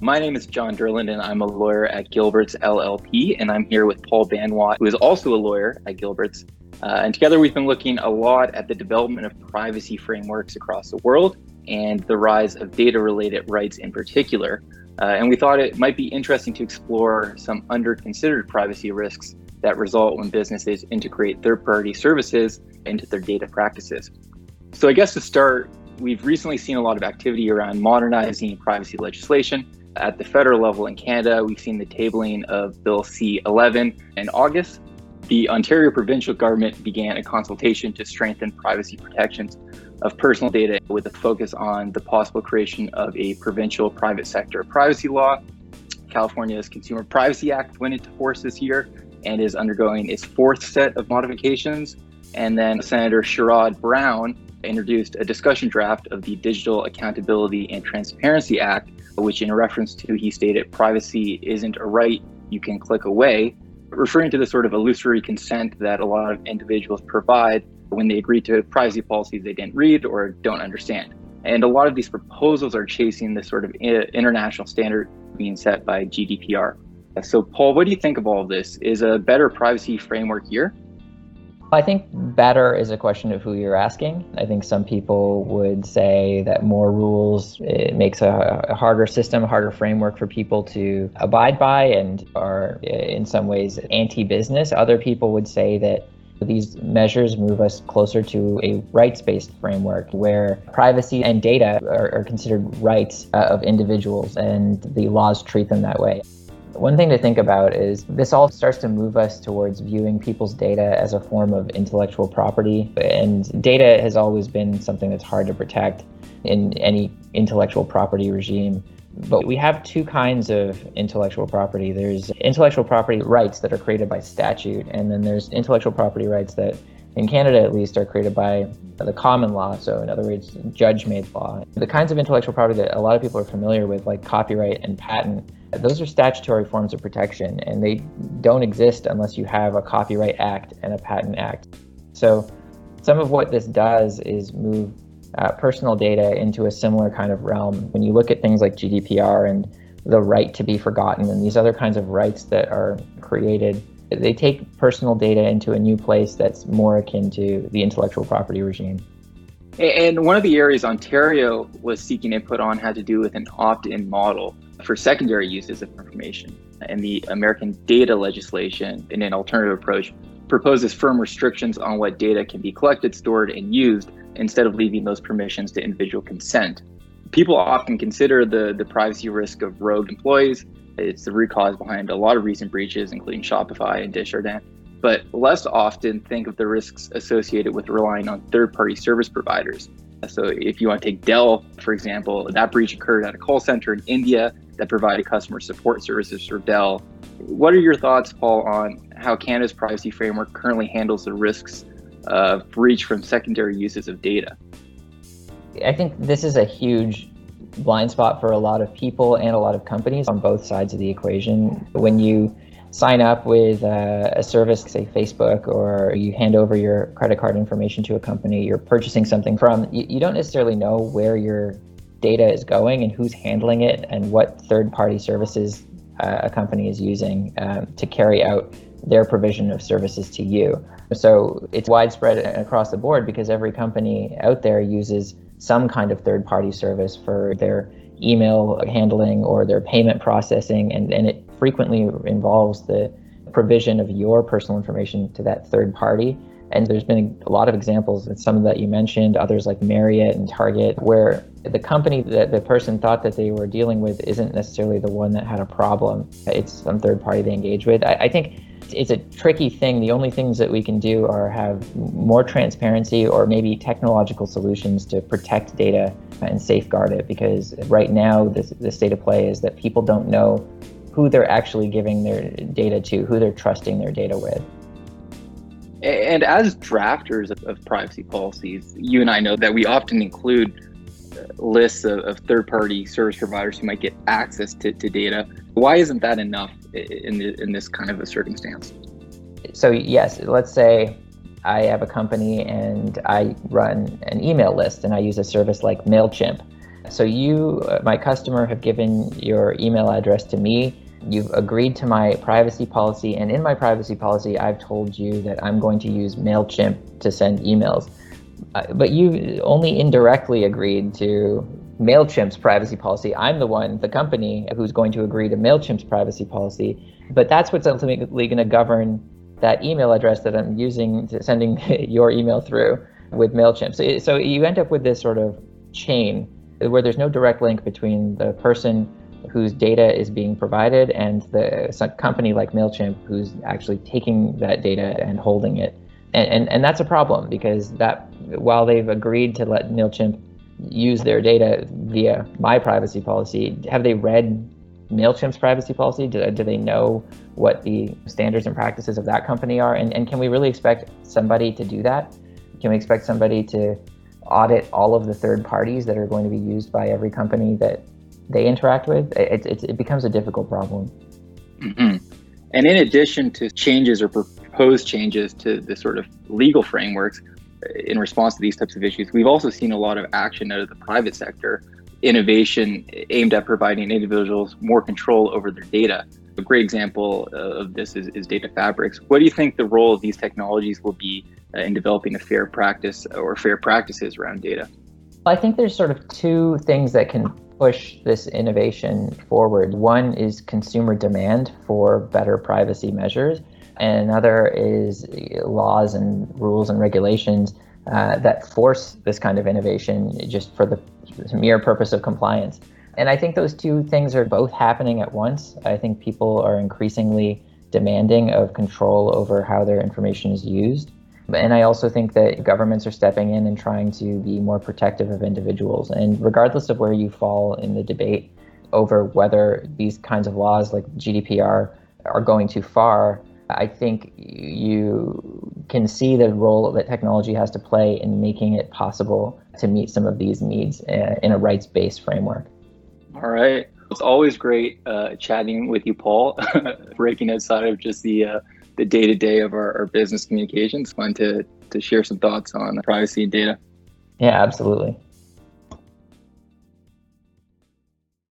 My name is John Durland, and I'm a lawyer at Gilbert's LLP. And I'm here with Paul Banwatt, who is also a lawyer at Gilbert's. Uh, and together we've been looking a lot at the development of privacy frameworks across the world and the rise of data related rights in particular. Uh, and we thought it might be interesting to explore some under considered privacy risks that result when businesses integrate third party services into their data practices. So, I guess to start, we've recently seen a lot of activity around modernizing privacy legislation. At the federal level in Canada, we've seen the tabling of Bill C 11 in August. The Ontario provincial government began a consultation to strengthen privacy protections of personal data with a focus on the possible creation of a provincial private sector privacy law. California's Consumer Privacy Act went into force this year and is undergoing its fourth set of modifications. And then Senator Sherrod Brown introduced a discussion draft of the Digital Accountability and Transparency Act, which, in reference to, he stated, privacy isn't a right you can click away, referring to the sort of illusory consent that a lot of individuals provide when they agree to privacy policies they didn't read or don't understand. And a lot of these proposals are chasing the sort of international standard being set by GDPR. So, Paul, what do you think of all of this? Is a better privacy framework here? I think better is a question of who you're asking. I think some people would say that more rules it makes a, a, harder system, a harder framework for people to abide by and are in some ways anti-business. Other people would say that these measures move us closer to a rights-based framework where privacy and data are, are considered rights uh, of individuals and the laws treat them that way. One thing to think about is this all starts to move us towards viewing people's data as a form of intellectual property. And data has always been something that's hard to protect in any intellectual property regime. But we have two kinds of intellectual property. There's intellectual property rights that are created by statute, and then there's intellectual property rights that, in Canada at least, are created by the common law. So, in other words, judge made law. The kinds of intellectual property that a lot of people are familiar with, like copyright and patent, those are statutory forms of protection, and they don't exist unless you have a Copyright Act and a Patent Act. So, some of what this does is move uh, personal data into a similar kind of realm. When you look at things like GDPR and the right to be forgotten and these other kinds of rights that are created, they take personal data into a new place that's more akin to the intellectual property regime. And one of the areas Ontario was seeking input on had to do with an opt in model for secondary uses of information. And the American data legislation, in an alternative approach, proposes firm restrictions on what data can be collected, stored, and used instead of leaving those permissions to individual consent. People often consider the, the privacy risk of rogue employees. It's the root cause behind a lot of recent breaches, including Shopify and Desjardins, but less often think of the risks associated with relying on third party service providers. So, if you want to take Dell, for example, that breach occurred at a call center in India that provided customer support services for Dell. What are your thoughts, Paul, on how Canada's privacy framework currently handles the risks of breach from secondary uses of data? I think this is a huge blind spot for a lot of people and a lot of companies on both sides of the equation. When you sign up with a, a service, say Facebook, or you hand over your credit card information to a company you're purchasing something from, you, you don't necessarily know where your data is going and who's handling it and what third party services uh, a company is using um, to carry out their provision of services to you. So it's widespread across the board because every company out there uses some kind of third party service for their email handling or their payment processing, and, and it frequently involves the provision of your personal information to that third party. And there's been a lot of examples, and some that you mentioned, others like Marriott and Target, where the company that the person thought that they were dealing with isn't necessarily the one that had a problem. It's some third party they engage with. I, I think it's a tricky thing. The only things that we can do are have more transparency or maybe technological solutions to protect data and safeguard it because right now the, the state of play is that people don't know who they're actually giving their data to, who they're trusting their data with. And as drafters of, of privacy policies, you and I know that we often include uh, lists of, of third-party service providers who might get access to, to data. Why isn't that enough in, the, in this kind of a circumstance? So yes, let's say I have a company and I run an email list and I use a service like MailChimp. So you, uh, my customer, have given your email address to me. You've agreed to my privacy policy, and in my privacy policy, I've told you that I'm going to use MailChimp to send emails. Uh, but you only indirectly agreed to MailChimp's privacy policy. I'm the one, the company, who's going to agree to MailChimp's privacy policy. But that's what's ultimately going to govern that email address that I'm using to sending your email through with MailChimp. So, so you end up with this sort of chain where there's no direct link between the person whose data is being provided and the company like MailChimp who's actually taking that data and holding it. And, and, and that's a problem because that while they've agreed to let MailChimp use their data via my privacy policy, have they read MailChimp's privacy policy? Do, do they know what the standards and practices of that company are? And, and can we really expect somebody to do that? Can we expect somebody to audit all of the third parties that are going to be used by every company that they interact with? It, it, it becomes a difficult problem. Mm-hmm. And in addition to changes or proposed changes to the sort of legal frameworks in response to these types of issues, we've also seen a lot of action out of the private sector innovation aimed at providing individuals more control over their data. A great example of this is, is data fabrics. What do you think the role of these technologies will be uh, in developing a fair practice or fair practices around data? I think there's sort of two things that can push this innovation forward. One is consumer demand for better privacy measures, and another is laws and rules and regulations uh, that force this kind of innovation just for the mere purpose of compliance. And I think those two things are both happening at once. I think people are increasingly demanding of control over how their information is used. And I also think that governments are stepping in and trying to be more protective of individuals. And regardless of where you fall in the debate over whether these kinds of laws like GDPR are going too far, I think you can see the role that technology has to play in making it possible to meet some of these needs uh, in a rights based framework. All right. It's always great uh, chatting with you, Paul, breaking outside of just the uh, the day to day of our, our, business communications. Fun to, to share some thoughts on privacy and data. Yeah, absolutely.